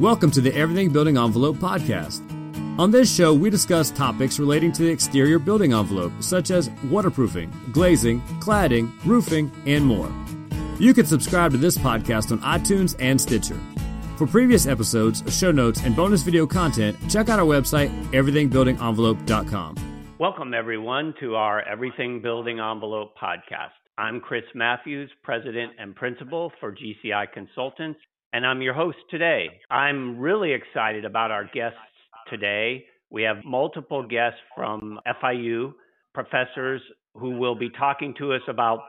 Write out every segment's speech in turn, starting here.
Welcome to the Everything Building Envelope podcast. On this show, we discuss topics relating to the exterior building envelope, such as waterproofing, glazing, cladding, roofing, and more. You can subscribe to this podcast on iTunes and Stitcher. For previous episodes, show notes, and bonus video content, check out our website, everythingbuildingenvelope.com. Welcome, everyone, to our Everything Building Envelope podcast. I'm Chris Matthews, President and Principal for GCI Consultants, and I'm your host today. I'm really excited about our guests today. We have multiple guests from FIU, professors who will be talking to us about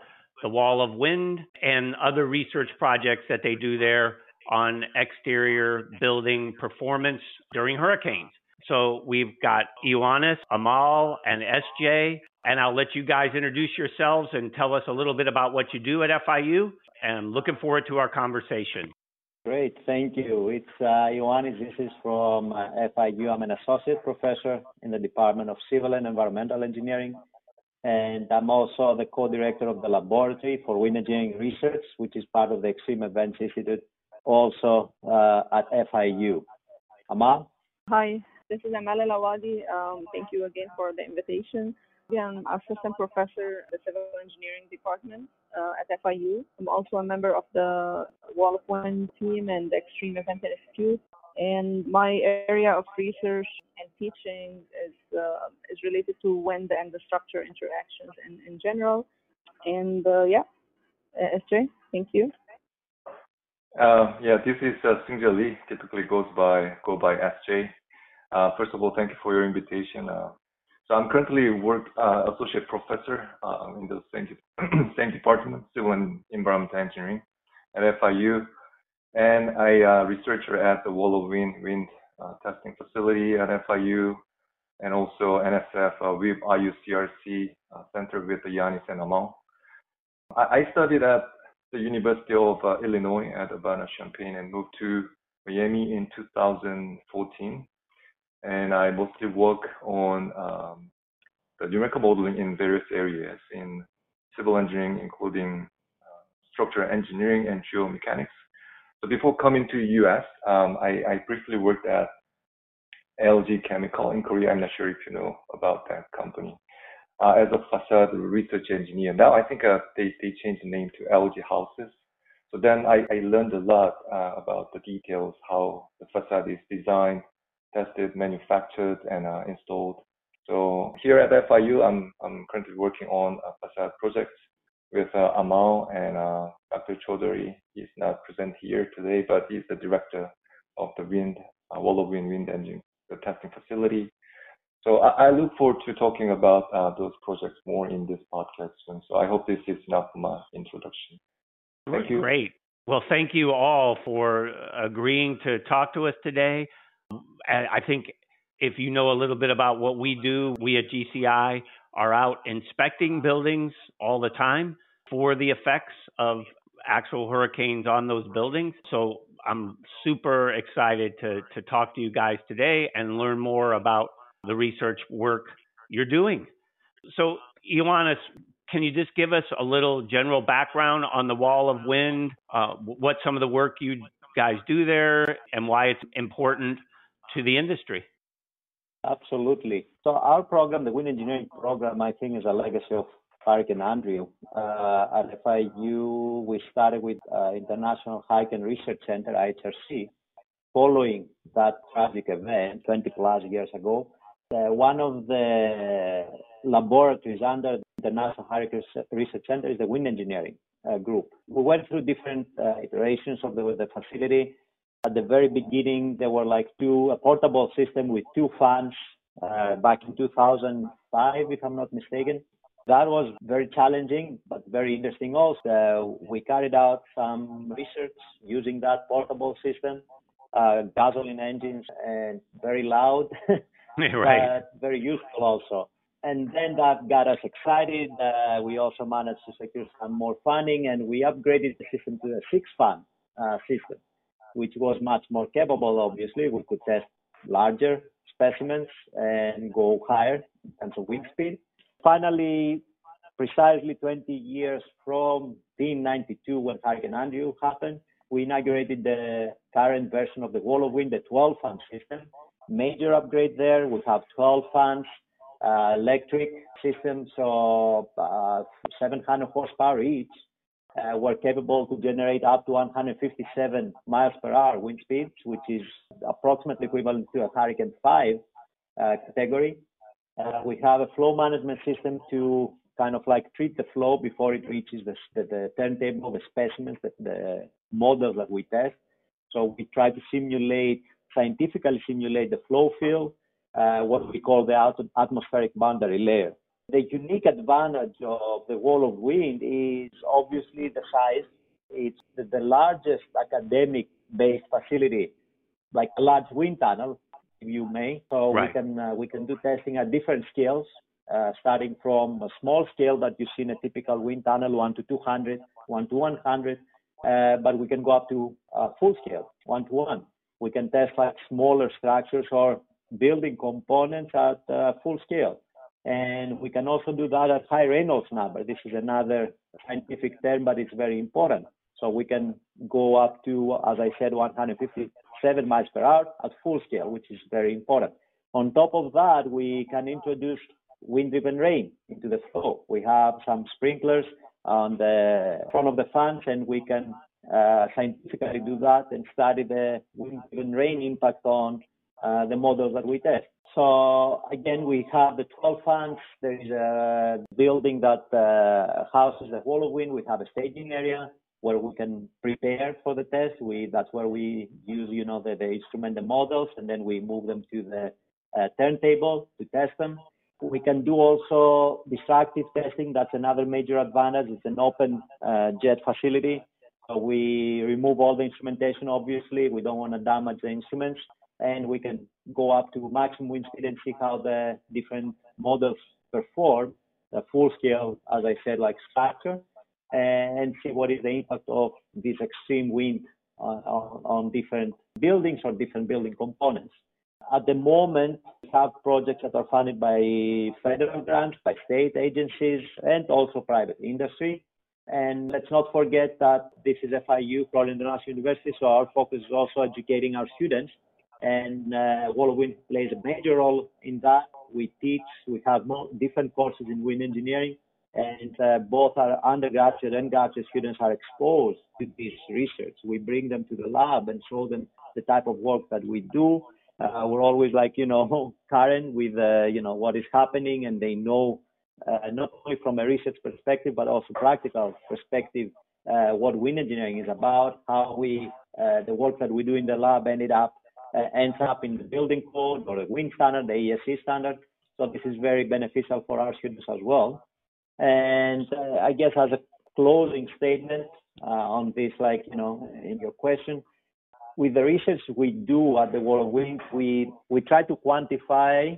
the wall of wind and other research projects that they do there on exterior building performance during hurricanes. So we've got Ioannis, Amal, and SJ. And I'll let you guys introduce yourselves and tell us a little bit about what you do at FIU. And looking forward to our conversation. Great, thank you. It's uh, Ioannis. This is from uh, FIU. I'm an associate professor in the Department of Civil and Environmental Engineering, and I'm also the co-director of the Laboratory for Wind Engineering Research, which is part of the Extreme Events Institute, also uh, at FIU. Amal? Hi, this is Amal Elawady. Um, thank you again for the invitation. I'm assistant professor in the civil engineering department uh, at FIU. I'm also a member of the Wall of Wind team and the Extreme Event Institute. And my area of research and teaching is uh, is related to wind and the structure interactions in, in general. And uh, yeah, uh, SJ, thank you. Uh, yeah, this is uh, Seung Jae Lee. Typically goes by go by SJ. Uh, first of all, thank you for your invitation. So I'm currently work uh, associate professor uh, in the same same department, civil and environmental engineering at FIU, and I uh, researcher at the Wall of Wind wind uh, testing facility at FIU, and also NSF uh, with IUCRC uh, Center with Ioannis and Amal. I, I, studied at the University of uh, Illinois at Urbana-Champaign and moved to Miami in 2014 and I mostly work on um, the numerical modeling in various areas in civil engineering, including uh, structural engineering and geomechanics. So before coming to US, um, I, I, briefly worked at LG Chemical in Korea. I'm not sure if you know about that company. Uh, as a facade research engineer. Now I think uh, they, they changed the name to LG Hausys. So then I, I learned a lot uh, about the details, how the facade is designed, tested, manufactured, and uh, installed. So here at FIU, I'm, I'm currently working on a facade project with uh, Amal and uh, Dr. Chowdhury. He's not present here today, but he's the director of the wind, uh, Wall of Wind wind engine, the testing facility. So I, I look forward to talking about uh, those projects more in this podcast soon. So I hope this is enough for my introduction. Thank you. Great. Well, thank you all for agreeing to talk to us today. I think if you know a little bit about what we do, we at GCI are out inspecting buildings all the time for the effects of actual hurricanes on those buildings. So I'm super excited to, to talk to you guys today and learn more about the research work you're doing. So, Ioannis, can you just give us a little general background on the Wall of Wind, uh, what some of the work you guys do there, and why it's important to the industry. Absolutely. So our program, the wind engineering program, I think is a legacy of Hurricane Andrew. Uh, at FIU, we started with uh, International Hurricane Research Center, IHRC, following that tragic event 20 plus years ago. Uh, one of the laboratories under the National Hurricane Research Center is the wind engineering uh, group. We went through different uh, iterations of the, the facility at the very beginning, there were like two a portable system with two fans uh, back in 2005, if I'm not mistaken. That was very challenging, but very interesting also. we carried out some research using that portable system, uh, gasoline engines, and very loud, right. very useful also. And then that got us excited. Uh, we also managed to secure some more funding, and we upgraded the system to a six fan uh, system which was much more capable, obviously. We could test larger specimens and go higher in terms of wind speed. Finally, precisely 20 years from 1992 when Hurricane Andrew happened, we inaugurated the current version of the Wall of Wind, the 12 fan system. Major upgrade there. We have 12 fans, uh, electric systems, so uh, 700 horsepower each. Uh, were capable to generate up to 157 miles per hour wind speeds, which is approximately equivalent to a Hurricane 5 uh, category. Uh, we have a flow management system to kind of like treat the flow before it reaches the, the, the turntable, the specimens, the, the models that we test. So we try to simulate, scientifically simulate the flow field, uh, what we call the atmospheric boundary layer. The unique advantage of the wall of wind is obviously the size. It's the, largest academic based facility, like a large wind tunnel, if you may. So right. we can uh, we can do testing at different scales uh, starting from a small scale that you see in a typical wind tunnel, 1 to 200, 1 to 100, uh, but we can go up to uh, full scale, 1 to 1. We can test like smaller structures or building components at uh, full scale. And we can also do that at high Reynolds number. This is another scientific term, but it's very important. So we can go up to, as I said, 157 miles per hour at full scale, which is very important. On top of that, we can introduce wind-driven rain into the flow. We have some sprinklers on the front of the fans, and we can uh, scientifically do that and study the wind-driven rain impact on uh, the models that we test. So again, we have the 12 fans. There is a building that uh, houses the wind. We have a staging area where we can prepare for the test. We that's where we use, you know, the, the instrument, the models, and then we move them to the uh, turntable to test them. We can do also destructive testing. That's another major advantage. It's an open uh, jet facility. So we remove all the instrumentation, obviously. We don't want to damage the instruments. And we can go up to maximum wind speed and see how the different models perform, the full scale, as I said, like structure, and see what is the impact of this extreme wind on, on, on different buildings or different building components. At the moment, we have projects that are funded by federal grants, by state agencies, and also private industry. And let's not forget that this is FIU, Florida International University, so our focus is also educating our students. And uh, Wind plays a major role in that. We teach, we have different courses in wind engineering, and uh, both our undergraduate and graduate students are exposed to this research. We bring them to the lab and show them the type of work that we do uh, we're always like you know current with uh, you know what is happening and they know uh, not only from a research perspective but also practical perspective uh, what wind engineering is about how we uh, the work that we do in the lab ended up Uh, ends up in the building code or the wind standard the ESC standard so this is very beneficial for our students as well and uh, I guess as a closing statement uh, on this like you know in your question with the research we do at the Wall of Wind, we, we try to quantify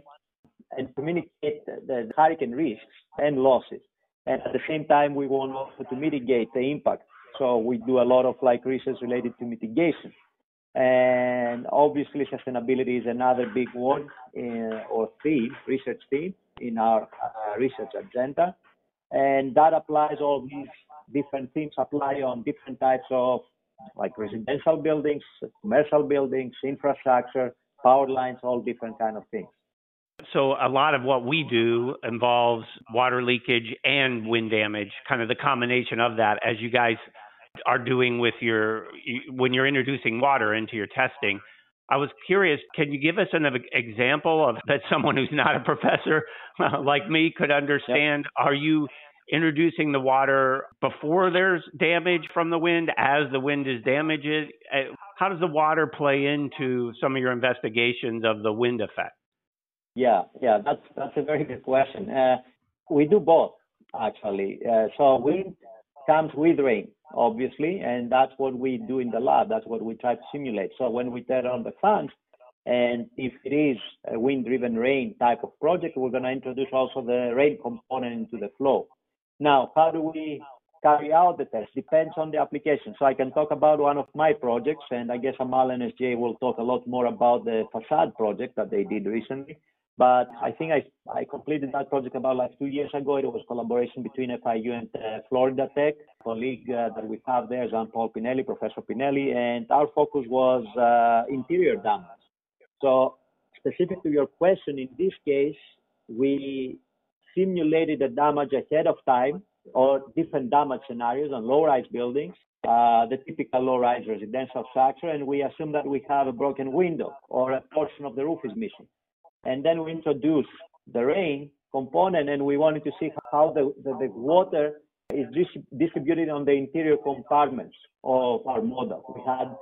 and communicate the, the hurricane risks and losses. And at the same time, we want also to mitigate the impact. So we do a lot of like research related to mitigation. And obviously, sustainability is another big one uh, or theme, research theme in our uh, research agenda. And that applies all these different themes apply on different types of like residential buildings, commercial buildings, infrastructure, power lines, all different kind of things. So a lot of what we do involves water leakage and wind damage, kind of the combination of that as you guys are doing with your when you're introducing water into your testing. I was curious, can you give us an example of that someone who's not a professor like me could understand? Yep. Are you introducing the water before there's damage from the wind, as the wind is damaged? Uh, how does the water play into some of your investigations of the wind effect? Yeah, yeah, that's that's a very good question. Uh, we do both actually. Uh, so wind comes with rain, obviously, and that's what we do in the lab. That's what we try to simulate. So when we turn on the fans, and if it is a wind-driven rain type of project, we're going to introduce also the rain component into the flow. Now, how do we carry out the test? Depends on the application. So I can talk about one of my projects, and I guess Amal and SJ will talk a lot more about the facade project that they did recently. But I think I, I completed that project about like two years ago. It was collaboration between FIU and uh, Florida Tech, colleague uh, that we have there, Jean Paul Pinelli, Professor Pinelli, and our focus was uh, interior damage. So, specific to your question, in this case, we simulated the damage ahead of time or different damage scenarios on low rise buildings, uh, the typical low rise residential structure, and we assume that we have a broken window or a portion of the roof is missing and then we introduced the rain component and we wanted to see how the, the, the water is dis- distributed on the interior compartments of our model. We had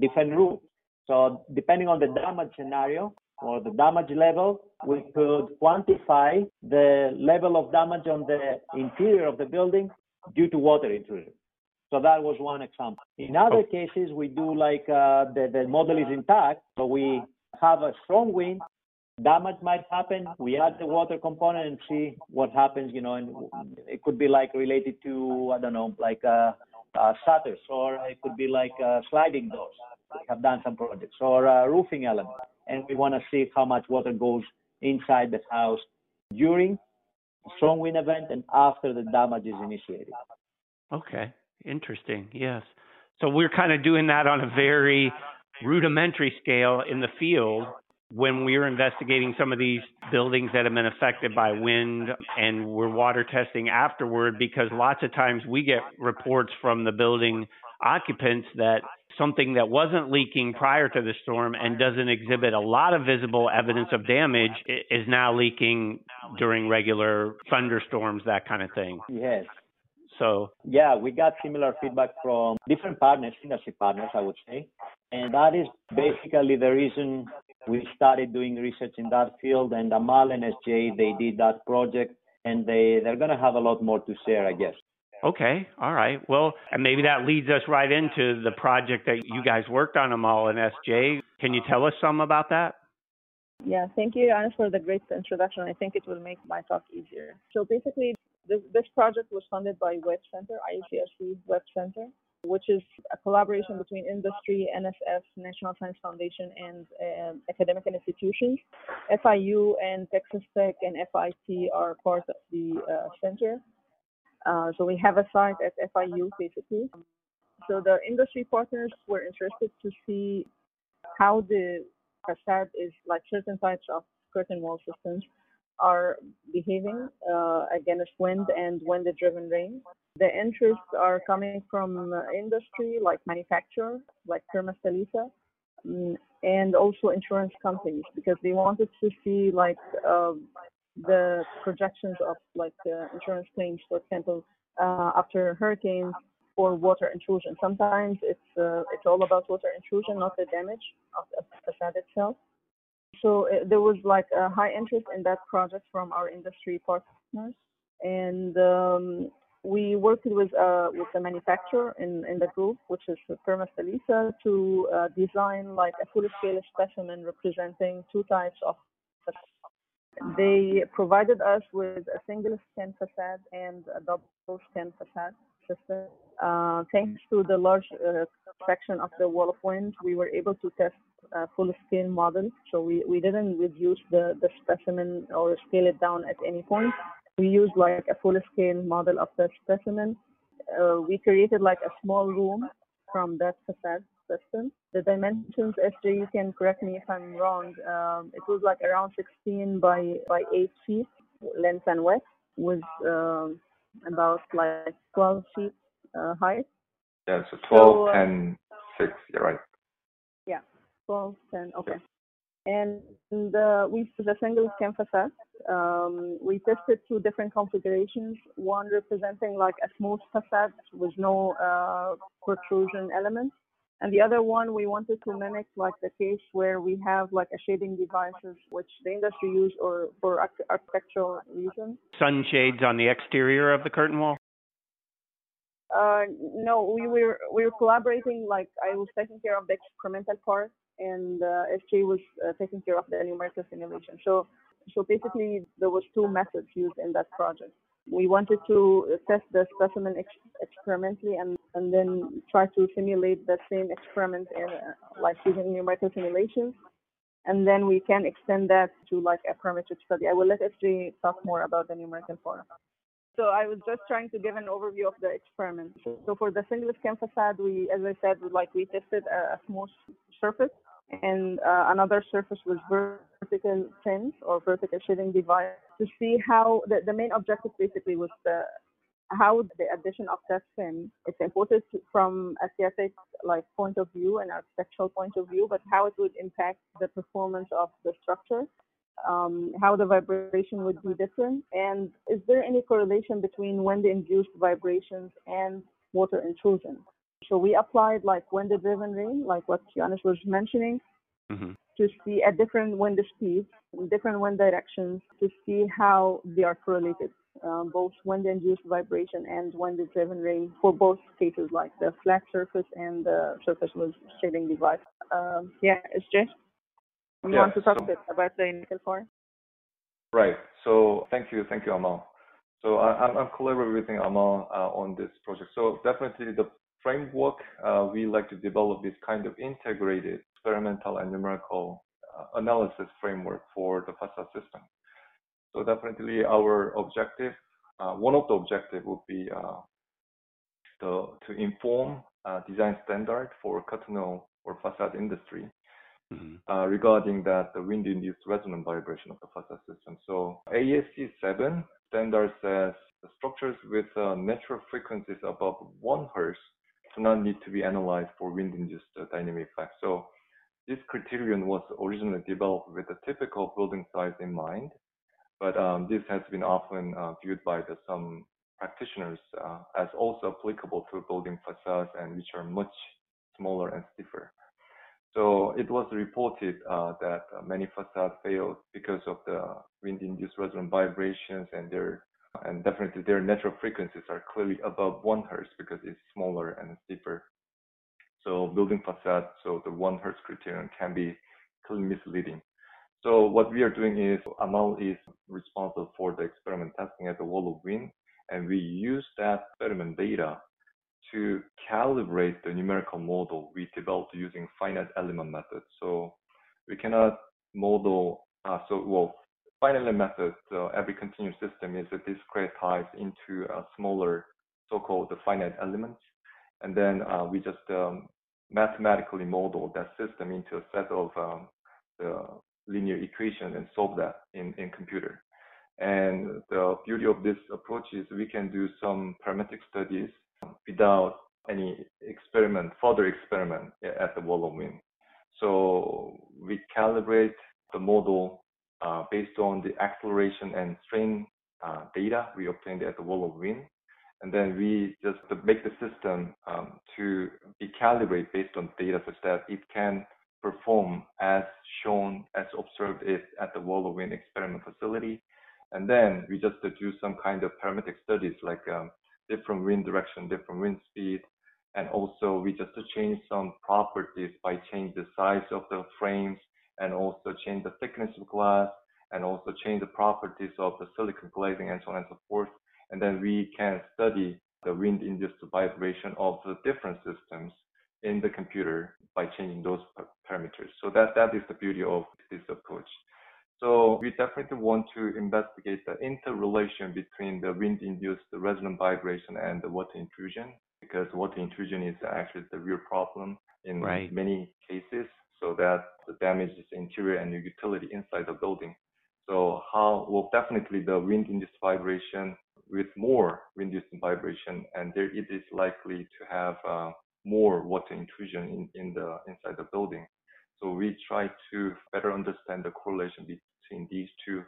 different roofs. So depending on the damage scenario or the damage level, we could quantify the level of damage on the interior of the building due to water intrusion. So that was one example. In other cases, we do like uh, the, the model is intact, so we have a strong wind damage might happen. We add the water component and see what happens, you know, and it could be like related to, I don't know, like uh, uh, shutters, or it could be like uh, sliding doors. We have done some projects, or uh, roofing element. And we want to see how much water goes inside the house during strong wind event and after the damage is initiated. Okay, interesting. Yes. So we're kind of doing that on a very rudimentary scale in the field when we were investigating some of these buildings that have been affected by wind and we're water testing afterward because lots of times we get reports from the building occupants that something that wasn't leaking prior to the storm and doesn't exhibit a lot of visible evidence of damage is now leaking during regular thunderstorms that kind of thing. Yes. So yeah we got similar feedback from different partners industry partners i would say. And that is basically the reason we started doing research in that field and Amal and SJ, they did that project and they, they're going to have a lot more to share, I guess. Okay, all right. Well, and maybe that leads us right into the project that you guys worked on, Amal and SJ. Can you tell us some about that? Yeah, thank you, Anna, for the great introduction. I think it will make my talk easier. So basically, this, this project was funded by WHIP Center, IUCRC WHIP Center, which is a collaboration between industry, NSF, National Science Foundation, and uh, academic institutions. FIU and Texas Tech and FIT are part of the uh, center. Uh, so we have a site at FIU basically. So the industry partners were interested to see how the facade is like certain types of curtain wall systems are behaving uh, against wind and wind-driven rain. The interests are coming from industry like manufacturer, like Permasteelisa, mm, and also insurance companies because they wanted to see like uh, the projections of like uh, insurance claims, for example, uh, after hurricanes or water intrusion. Sometimes it's uh, it's all about water intrusion, not the damage of the facade itself so uh, there was like a high interest in that project from our industry partners, and um, we worked with uh, with the manufacturer in, in the group, which is Permasteelisa, to uh, design like a full-scale specimen representing two types of. They provided us with a single skin facade and a double skin facade system. Uh, thanks to the large uh, section of the wall of wind, we were able to test a full scale model. So we, we didn't reduce the, the specimen or scale it down at any point. We used like a full scale model of the specimen. Uh, we created like a small room from that facade system. The dimensions, SJ, you can correct me if I'm wrong. Um, it was like around 16 by by 8 feet length and width, with um, about like 12 feet uh, height. Yeah, so 12, so, uh, 10, 6, you're right. 12, 10, okay. And we used a single skin facade. Um, we tested two different configurations, one representing like a smooth facade with no uh, protrusion elements. And the other one, we wanted to mimic like the case where we have like a shading devices, which the industry use or for architectural reasons. Sunshades on the exterior of the curtain wall? Uh, no, we were we were collaborating. Like I was taking care of the experimental part, and uh, SJ was uh, taking care of the numerical simulation. So, so basically, there was two methods used in that project. We wanted to test the specimen ex- experimentally and, and then try to simulate the same experiment in, uh, like using numerical simulations. and then we can extend that to like a parametric study. I will let SJ talk more about the numerical form. So I was just trying to give an overview of the experiment. So for the single skin facade, we, as I said, like we tested a smooth surface and uh, another surface was vertical fins or vertical shading device to see how the, the main objective basically was the how the addition of that fin is important from aesthetic like point of view and architectural point of view, but how it would impact the performance of the structure, um, how the vibration would be different, and is there any correlation between wind-induced vibrations and water intrusion? So we applied like wind-driven rain, like what Ioannis was mentioning, mm-hmm. to see at different wind speeds, different wind directions, to see how they are correlated um, both wind-induced vibration and wind-driven rain for both cases, like the flat surface and the surface with shading device. Um, yeah, it's just you yeah, want to talk so, a bit about the nickel core? Right. So thank you, thank you, Amal. So I, am I'm collaborating with Amal uh, on this project. So definitely the framework uh, we like to develop this kind of integrated experimental and numerical uh, analysis framework for the facade system. So definitely our objective, uh, one of the objective would be uh, the, to inform uh, design standard for wall or facade industry mm-hmm. Uh, regarding that the wind-induced resonant vibration of the facade system. So ASCE 7 standard says the structures with uh, natural frequencies above 1 hertz do not need to be analyzed for wind-induced uh, dynamic effects. So this criterion was originally developed with a typical building size in mind but um, this has been often uh, viewed by the, some practitioners uh, as also applicable to building facades and which are much smaller and stiffer. So it was reported uh, that many facades failed because of the wind-induced resonant vibrations and their and definitely their natural frequencies are clearly above one hertz because it's smaller and stiffer. So building facades, so the one hertz criterion can be clearly misleading. So what we are doing is Amal is responsible for the experiment testing at the wall of wind, and we use that experiment data to calibrate the numerical model we developed using finite element method. So we cannot model, uh, so well, element method, uh, every continuous system is discretized into a smaller so-called finite elements. And then uh, we just um, mathematically model that system into a set of um, the linear equation and solve that in, in computer. And the beauty of this approach is we can do some parametric studies without any experiment, further experiment at the wall of wind. So we calibrate the model uh, based on the acceleration and strain uh, data we obtained at the wall of wind. And then we just make the system um, to be calibrated based on data such that it can perform as shown, as observed it at the wall of wind experiment facility. And then we just do some kind of parametric studies like um, different wind direction, different wind speed. And also we just change some properties by change the size of the frames and also change the thickness of glass and also change the properties of the silicon glazing and so on and so forth. And then we can study the wind induced vibration of the different systems in the computer by changing those parameters. So that, that is the beauty of this approach. So we definitely want to investigate the interrelation between the wind-induced resonant vibration and the water intrusion, because water intrusion is actually the real problem in right. many cases. So that damages the damage is interior and utility inside the building. So how well definitely the wind-induced vibration with more wind-induced vibration, and there it is likely to have uh, more water intrusion in, in the inside the building. So we try to better understand the correlation between these two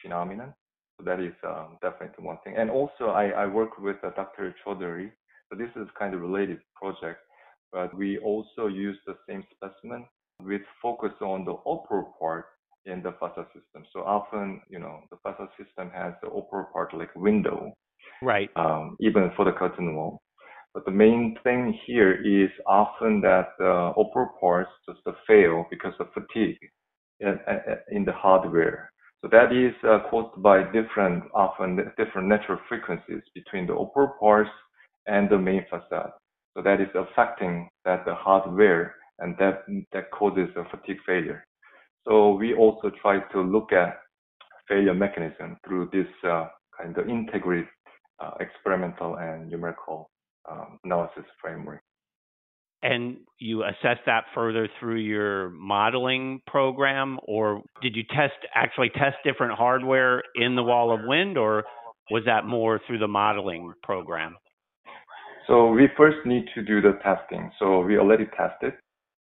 phenomena. So that is um, definitely one thing. And also I, I work with uh, Dr. Chowdhury. So this is kind of related project, but we also use the same specimen with focus on the upper part in the facade system. So often, you know, the facade system has the upper part like window. Right. Um, even for the curtain wall. But the main thing here is often that the upper parts just fail because of fatigue in, in the hardware. So that is uh, caused by different, often different natural frequencies between the upper parts and the main facade. So that is affecting that the hardware and that, that causes a fatigue failure. So we also try to look at failure mechanism through this uh, kind of integrated uh, experimental and numerical um, analysis framework. And you assess that further through your modeling program, or did you test actually test different hardware in the wall of wind, or was that more through the modeling program? So we first need to do the testing. So we already tested,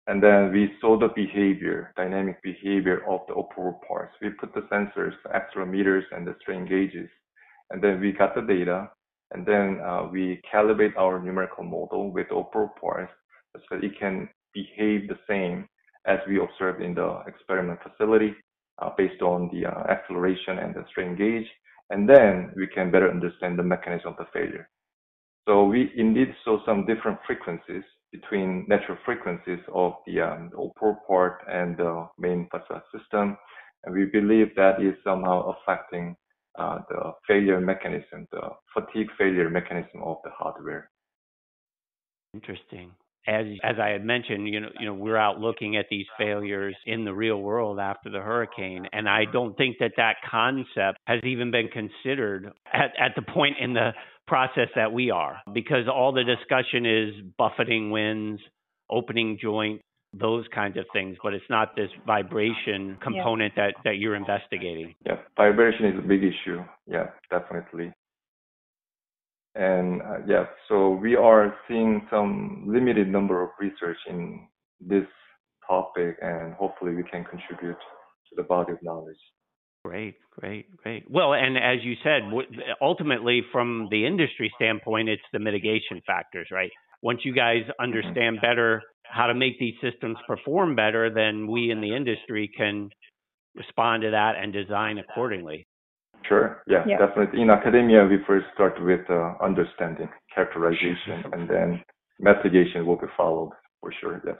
and then we saw the behavior, dynamic behavior of the operable parts. We put the sensors, accelerometers, and the strain gauges, and then we got the data, and then uh, we calibrate our numerical model with operable parts so it can behave the same as we observed in the experiment facility uh, based on the uh, acceleration and the strain gauge. And then we can better understand the mechanism of the failure. So we indeed saw some different frequencies between natural frequencies of the, um, the part and the main facade system. And we believe that is somehow affecting uh, the failure mechanism, the fatigue failure mechanism of the hardware. Interesting as as I had mentioned, you know, you know, we're out looking at these failures in the real world after the hurricane, and I don't think that that concept has even been considered at at the point in the process that we are, because all the discussion is buffeting winds, opening joint, those kinds of things, but it's not this vibration component yeah. that that you're investigating. Yeah, vibration is a big issue. Yeah, definitely. And uh, yeah, so we are seeing some limited number of research in this topic, and hopefully we can contribute to the body of knowledge. Great, great, great. Well, and as you said, ultimately from the industry standpoint, it's the mitigation factors, right? Once you guys mm-hmm. understand better how to make these systems perform better, then we in the industry can respond to that and design accordingly. Sure. Yeah, yeah, definitely. In academia, we first start with uh, understanding, characterization, and then mitigation will be followed for sure. Yes.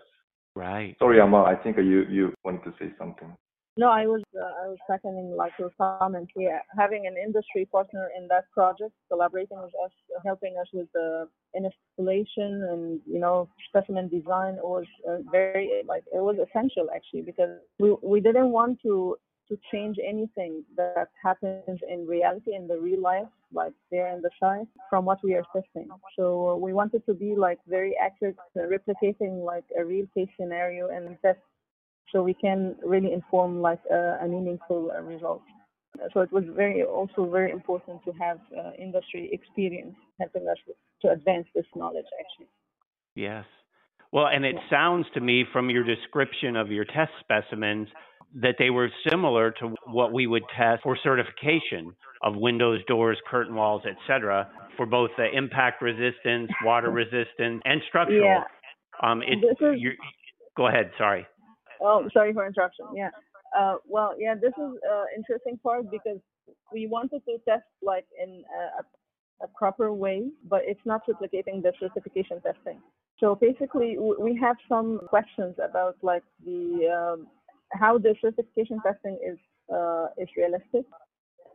Right. Sorry, Amal. I think you you wanted to say something. No, I was uh, I was seconding like your comment here. Having an industry partner in that project, collaborating with us, helping us with the installation and you know specimen design was uh, very like it was essential actually because we we didn't want to to change anything that happens in reality in the real life like there in the site from what we are testing so we wanted to be like very accurate replicating like a real case scenario and test so we can really inform like a, a meaningful uh, result so it was very also very important to have uh, industry experience helping us to advance this knowledge actually yes well and it sounds to me from your description of your test specimens that they were similar to what we would test for certification of windows, doors, curtain walls, etc., for both the impact resistance, water resistance, and structural. Yeah. Um, it, is, go ahead. Sorry. Oh, sorry for interruption. Yeah. Uh, well, yeah, this is an interesting part because we wanted to test like in a, a proper way, but it's not replicating the certification testing. So basically, we have some questions about like the um, how the certification testing is uh, is realistic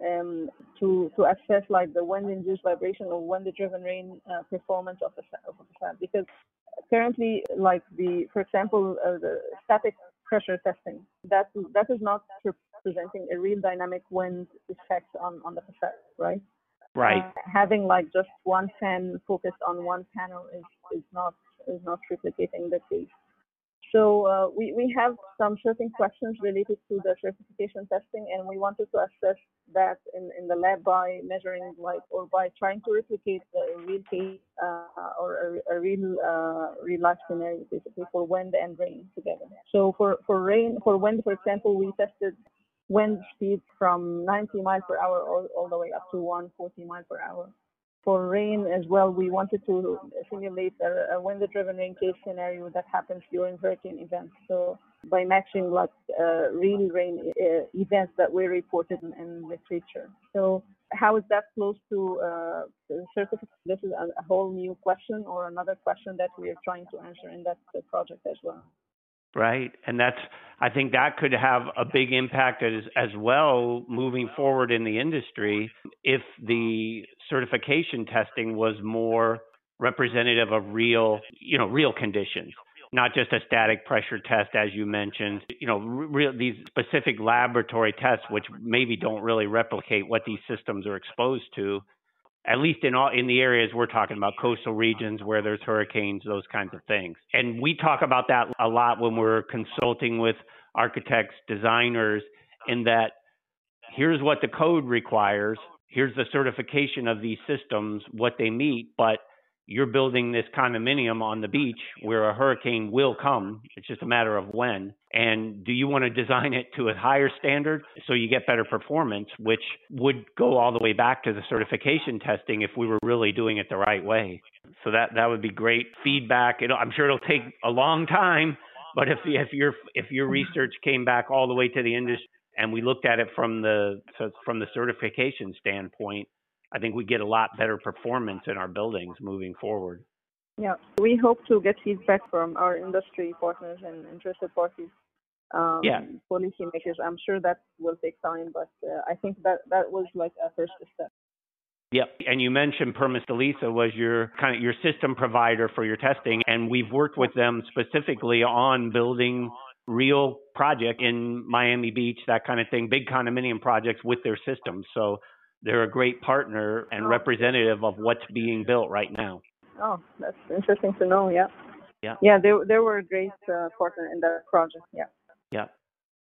um, to to assess like the wind-induced vibration or wind-driven rain uh, performance of the of the fan. Because currently, like the for example, uh, the static pressure testing that that is not representing a real dynamic wind effect on on the facade, right? Right. Uh, having like just one fan focused on one panel is is not is not replicating the case. So uh, we, we have some certain questions related to the certification testing, and we wanted to assess that in, in the lab by measuring like or by trying to replicate a real case uh, or a, a real uh, real life scenario basically for wind and rain together. So for, for rain for wind, for example, we tested wind speed from 90 miles per hour all, all the way up to 140 miles per hour for rain as well, we wanted to simulate a, a wind-driven rain case scenario that happens during hurricane events. So by matching like uh, real rain uh, events that were reported in, in literature. So how is that close to uh, certificate? This is a, whole new question or another question that we are trying to answer in that project as well right? And that's I think that could have a big impact as as well moving forward in the industry if the certification testing was more representative of real, you know, real conditions. Not just a static pressure test, as you mentioned, you know, re- these specific laboratory tests, which maybe don't really replicate what these systems are exposed to, at least in all in the areas we're talking about, coastal regions where there's hurricanes, those kinds of things. And we talk about that a lot when we're consulting with architects, designers, in that here's what the code requires, here's the certification of these systems, what they meet, but you're building this condominium on the beach where a hurricane will come. It's just a matter of when. And do you want to design it to a higher standard so you get better performance, which would go all the way back to the certification testing if we were really doing it the right way? So that that would be great feedback. It'll, I'm sure it'll take a long time, but if if your if your research came back all the way to the industry and we looked at it from the from the certification standpoint, I think we get a lot better performance in our buildings moving forward. Yeah, we hope to get feedback from our industry partners and interested parties, um, yeah. policymakers. I'm sure that will take time, but uh, I think that that was like a first step. Yep. And you mentioned Permasteelisa was your kind of your system provider for your testing, and we've worked with them specifically on building real project in Miami Beach, that kind of thing, big condominium projects with their systems. So they're a great partner and oh. representative of what's being built right now. Oh, that's interesting to know. Yeah. Yeah. Yeah, they they were a great uh, partner in that project. Yeah. Yeah.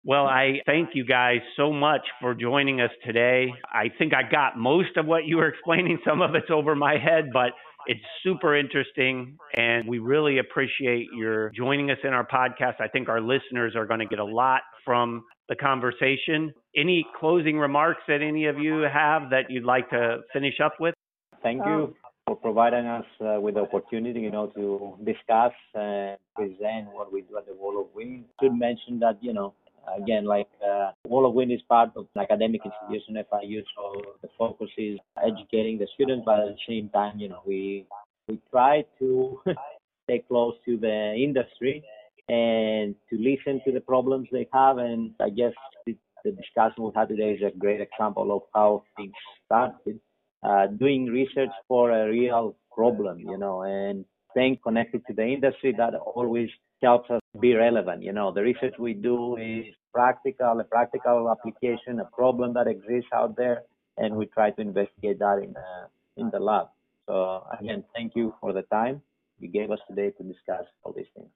Well, I thank you guys so much for joining us today. I think I got most of what you were explaining. Some of it's over my head, but it's super interesting. And we really appreciate your joining us in our podcast. I think our listeners are going to get a lot from the conversation. Any closing remarks that any of you have that you'd like to finish up with? Thank you for providing us uh, with the opportunity, you know, to discuss and present what we do at the Wall of Wind. Should mention that, you know, again, like uh, Wall of Wind is part of an academic institution, FIU, so the focus is educating the students, but at the same time, you know, we we try to stay close to the industry and to listen to the problems they have. And I guess the, the discussion we had today is a great example of how things started. Uh, doing research for a real problem, you know, and staying connected to the industry that always helps us be relevant. You know, the research we do is practical, a practical application, a problem that exists out there, and we try to investigate that in uh, in the lab. So again, thank you for the time you gave us today to discuss all these things.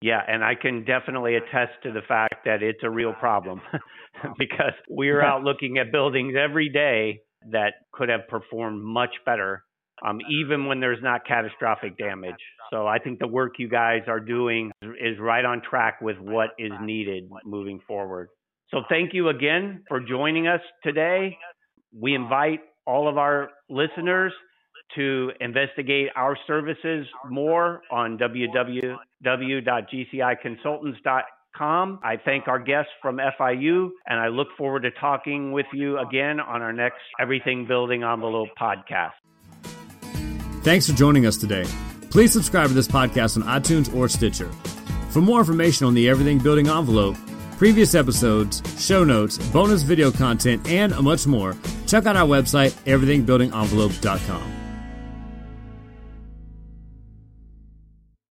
Yeah, and I can definitely attest to the fact that it's a real problem because we're out looking at buildings every day that could have performed much better, um, even when there's not catastrophic damage. So I think the work you guys are doing is right on track with what is needed moving forward. So thank you again for joining us today. We invite all of our listeners to investigate our services more on www.gciconsultants.com. I thank our guests from FIU, and I look forward to talking with you again on our next Everything Building Envelope podcast. Thanks for joining us today. Please subscribe to this podcast on iTunes or Stitcher. For more information on the Everything Building Envelope, previous episodes, show notes, bonus video content, and much more, check out our website, everythingbuildingenvelope.com.